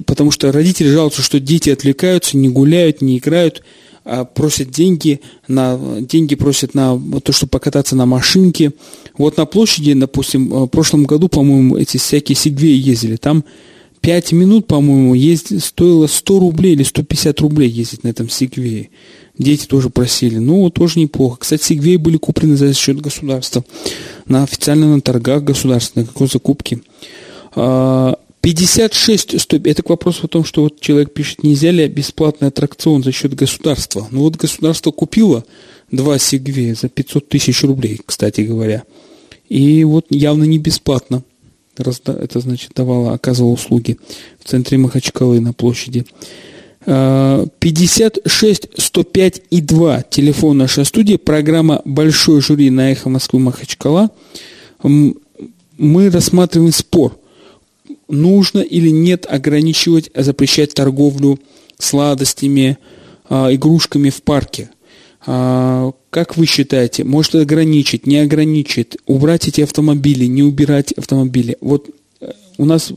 потому что родители жалуются, что дети отвлекаются, не гуляют, не играют, а просят деньги, на, деньги просят на то, чтобы покататься на машинке. Вот на площади, допустим, в прошлом году, по-моему, эти всякие сегвеи ездили. Там 5 минут, по-моему, ездили, стоило 100 рублей или 150 рублей ездить на этом сегвее. Дети тоже просили. Ну, тоже неплохо. Кстати, сегвеи были куплены за счет государства. На официально на торгах государственных, какой закупки. А, 56 стоп. Это к вопросу о том, что вот человек пишет, нельзя ли бесплатный аттракцион за счет государства. Ну вот государство купило два Сигвея за 500 тысяч рублей, кстати говоря. И вот явно не бесплатно. Это значит давало, оказывало услуги в центре Махачкалы на площади. 56 105 и 2. Телефон нашей студии. Программа «Большой жюри» на «Эхо Москвы» Махачкала. Мы рассматриваем спор – нужно или нет ограничивать, запрещать торговлю сладостями, а, игрушками в парке. А, как вы считаете, может ограничить, не ограничить, убрать эти автомобили, не убирать автомобили? Вот э, у нас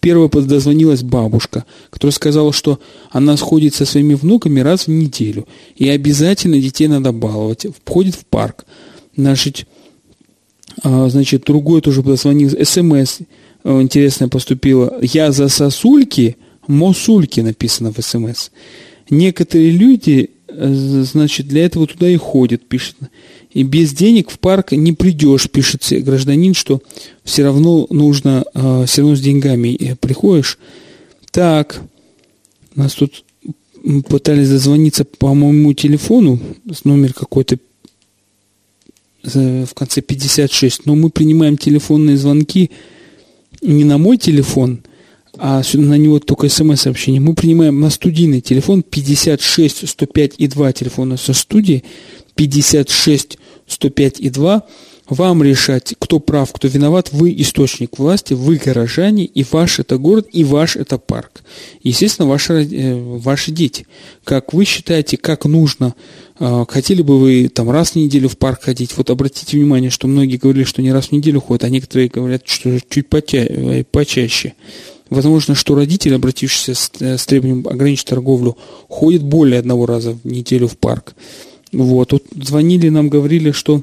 первая подозвонилась бабушка, которая сказала, что она сходит со своими внуками раз в неделю, и обязательно детей надо баловать, входит в парк. Значит, а, значит другой тоже позвонил, смс, интересное поступило. Я за сосульки, мосульки написано в СМС. Некоторые люди, э, значит, для этого туда и ходят, пишет. И без денег в парк не придешь, пишет гражданин, что все равно нужно, э, все равно с деньгами приходишь. Так, Нас тут пытались дозвониться по моему телефону, номер какой-то в конце 56, но мы принимаем телефонные звонки не на мой телефон, а на него только смс-сообщение. Мы принимаем на студийный телефон 56 105 и 2 телефона со студии, 56 105 и 2 вам решать, кто прав, кто виноват. Вы источник власти, вы горожане, и ваш это город, и ваш это парк. Естественно, ваши, э, ваши дети. Как вы считаете, как нужно, э, хотели бы вы там раз в неделю в парк ходить? Вот обратите внимание, что многие говорили, что не раз в неделю ходят, а некоторые говорят, что чуть поча э, почаще. Возможно, что родители, обратившиеся с, с требованием ограничить торговлю, ходят более одного раза в неделю в парк. Вот. Тут звонили нам, говорили, что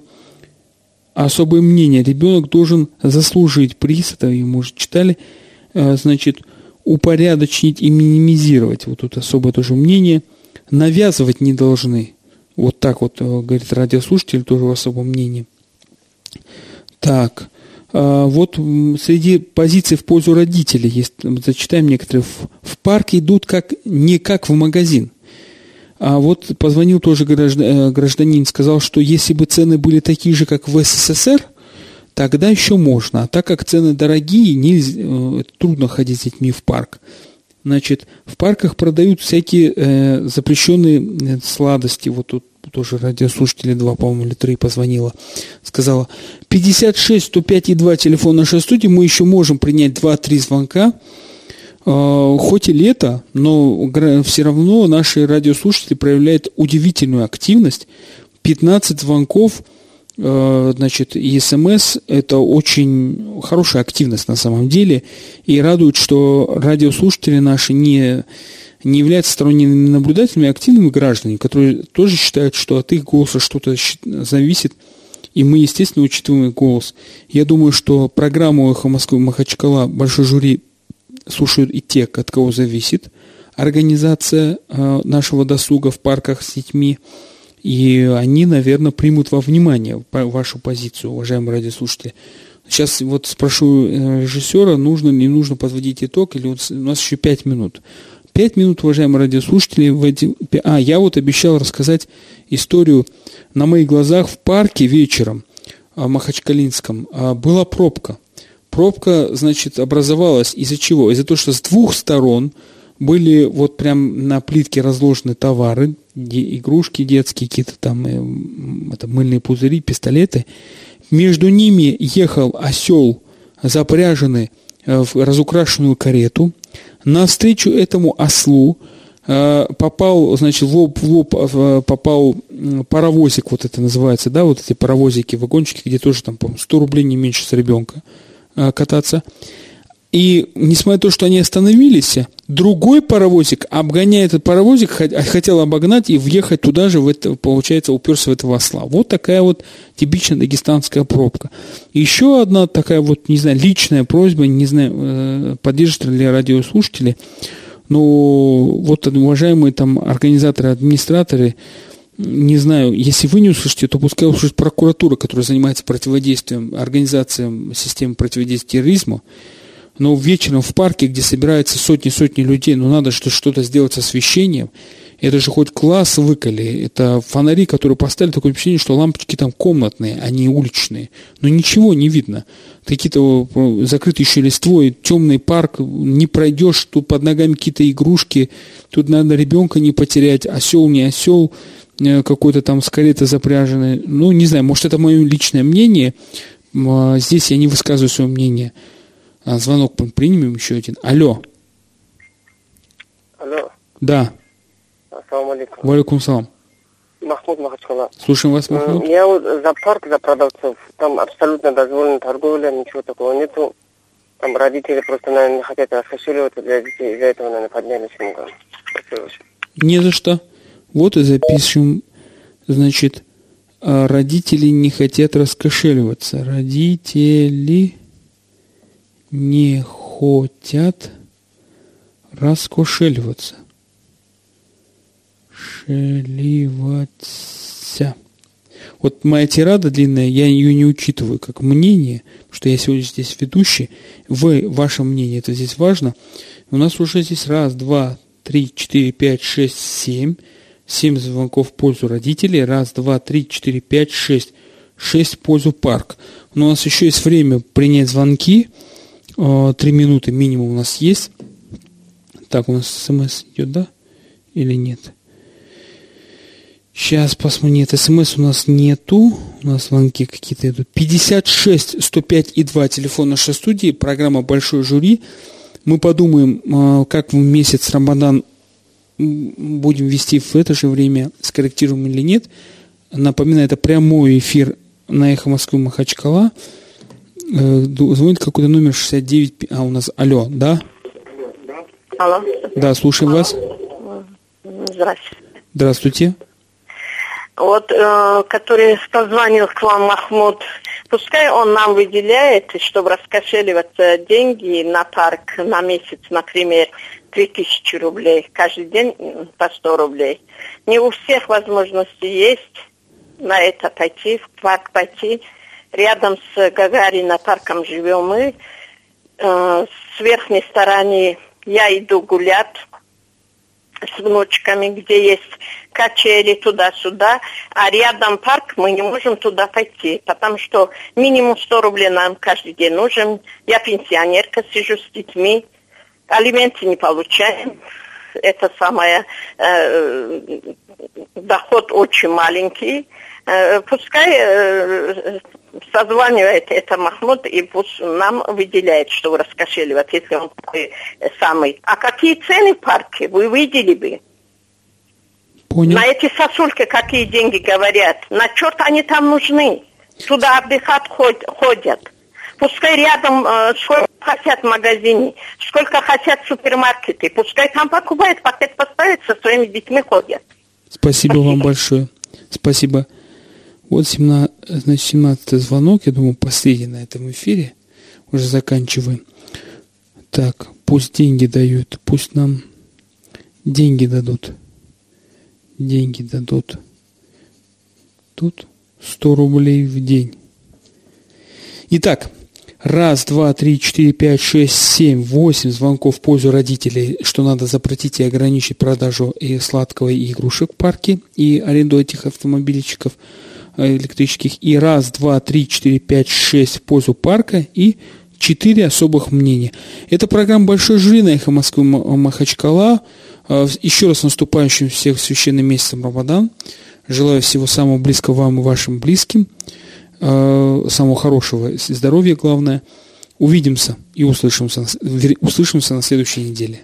особое мнение. Ребенок должен заслужить приз, это вы, может, читали, э, значит, упорядочить и минимизировать. Вот тут особое тоже мнение. Навязывать не должны. Вот так вот, э, говорит радиослушатель, тоже в особом мнении. Так, э, вот среди позиций в пользу родителей есть, зачитаем некоторые, в парк идут как, не как в магазин. А вот позвонил тоже э, гражданин, сказал, что если бы цены были такие же, как в СССР, тогда еще можно. А так как цены дорогие, нельзя, э, трудно ходить с детьми в парк. Значит, в парках продают всякие э, запрещенные э, сладости. Вот тут тоже радиослушатели 2, по-моему, или 3 позвонила. Сказала, 56 105 и 2 телефон нашей студии, мы еще можем принять 2-3 звонка. А, хоть и лето, но все равно наши радиослушатели проявляют удивительную активность. 15 звонков, а, значит, и смс – это очень хорошая активность на самом деле. И радует, что радиослушатели наши не, не являются сторонними наблюдателями, а активными гражданами, которые тоже считают, что от их голоса что-то зависит, и мы, естественно, учитываем их голос. Я думаю, что программу «Эхо Москвы» Махачкала большой жюри слушают и те, от кого зависит организация э, нашего досуга в парках с детьми. И они, наверное, примут во внимание вашу позицию, уважаемые радиослушатели. Сейчас вот спрошу э, режиссера, нужно ли нужно подводить итог, или вот у нас еще пять минут. Пять минут, уважаемые радиослушатели. В эти... А, я вот обещал рассказать историю на моих глазах в парке вечером в Махачкалинском. А, была пробка. Пробка, значит, образовалась из-за чего? Из-за того, что с двух сторон были вот прям на плитке разложены товары, игрушки детские, какие-то там э, это, мыльные пузыри, пистолеты. Между ними ехал осел, запряженный э, в разукрашенную карету. Навстречу этому ослу э, попал, значит, в лоб, в лоб попал паровозик, вот это называется, да, вот эти паровозики, вагончики, где тоже там, по 100 рублей не меньше с ребенка. Э, кататься. И несмотря на то, что они остановились, другой паровозик, обгоняя этот паровозик, хотел обогнать и въехать туда же, в это, получается, уперся в этого осла. Вот такая вот типичная дагестанская пробка. Еще одна такая вот, не знаю, личная просьба, не знаю, э, поддержат ли радиослушатели, но вот уважаемые там организаторы, администраторы, не знаю, если вы не услышите, то пускай услышит прокуратура, которая занимается противодействием, организацией системы противодействия терроризму. Но вечером в парке, где собираются сотни-сотни людей, ну надо что-то сделать с освещением. Это же хоть класс выколи. Это фонари, которые поставили, такое впечатление, что лампочки там комнатные, а не уличные. Но ничего не видно. Какие-то закрытые еще листвой, темный парк, не пройдешь, тут под ногами какие-то игрушки, тут надо ребенка не потерять, осел не осел. Э, какой-то там с кареты запряженной. Ну, не знаю, может, это мое личное мнение. А, здесь я не высказываю свое мнение. А, звонок примем еще один. Алло. Алло. Да. Ассаламу алейкум. Валикум салам. Махмуд Махачкала. Слушаем вас, Махмуд. Я вот за парк, за продавцов. Там абсолютно дозволена торговля, ничего такого нету. Там родители просто, наверное, не хотят раскошеливаться для детей. Из-за этого, наверное, поднялись немного. Не за что. Вот и запишем, значит, а родители не хотят раскошеливаться. Родители не хотят раскошеливаться. Шеливаться. Вот моя тирада длинная, я ее не учитываю как мнение, что я сегодня здесь ведущий. Вы, ваше мнение, это здесь важно. У нас уже здесь раз, два, три, четыре, пять, шесть, семь. Семь звонков в пользу родителей. Раз, два, три, четыре, пять, шесть. Шесть в пользу парк. Но у нас еще есть время принять звонки. Э, три минуты минимум у нас есть. Так, у нас смс идет, да? Или нет? Сейчас посмотрим. Нет, смс у нас нету. У нас звонки какие-то идут. 56 105 и 2 телефон нашей студии. Программа «Большой жюри». Мы подумаем, а, как в месяц Рамадан будем вести в это же время, скорректируем или нет. Напоминаю, это прямой эфир на Эхо Москвы Махачкала. Э, звонит какой-то номер 69... А, у нас... Алло, да? Алло. Да, слушаем Алло. вас. Здравствуйте. Здравствуйте. Вот, э, который позвонил к вам, Махмуд, пускай он нам выделяет, чтобы раскошеливаться деньги на парк на месяц, например, 3000 рублей, каждый день по 100 рублей. Не у всех возможности есть на это пойти, в парк пойти. Рядом с Гагарино парком живем мы. Э, с верхней стороны я иду гулять с внучками, где есть качели туда-сюда, а рядом парк, мы не можем туда пойти, потому что минимум 100 рублей нам каждый день нужен. Я пенсионерка, сижу с детьми, алименты не получаем. Это самое, э, доход очень маленький. Э, пускай э, созванивает это Махмуд и пусть нам выделяет, что раскошеливать, если он такой самый. А какие цены парки вы видели бы? Понял. На эти сосульки какие деньги говорят? На черт они там нужны? Туда отдыхать ходят. Пускай рядом э, сколько хотят магазине, сколько хотят супермаркеты. Пускай там покупают, пакет поставят, со своими детьми ходят. Спасибо, Спасибо. вам большое. Спасибо. Вот 17, значит, 17 звонок, я думаю, последний на этом эфире. Уже заканчиваем. Так, пусть деньги дают, пусть нам деньги дадут. Деньги дадут. Тут 100 рублей в день. Итак, раз, два, три, четыре, пять, шесть, семь, восемь звонков в пользу родителей, что надо запретить и ограничить продажу и сладкого, и игрушек в парке, и аренду этих автомобильчиков – Э, электрических. И раз, два, три, четыре, пять, шесть в пользу парка и четыре особых мнения. Это программа «Большой жюри» на «Эхо Москвы» Махачкала. Э, еще раз наступающим всех священным месяцем Рамадан. Желаю всего самого близкого вам и вашим близким. Э, самого хорошего здоровья, главное. Увидимся и услышимся, услышимся на следующей неделе.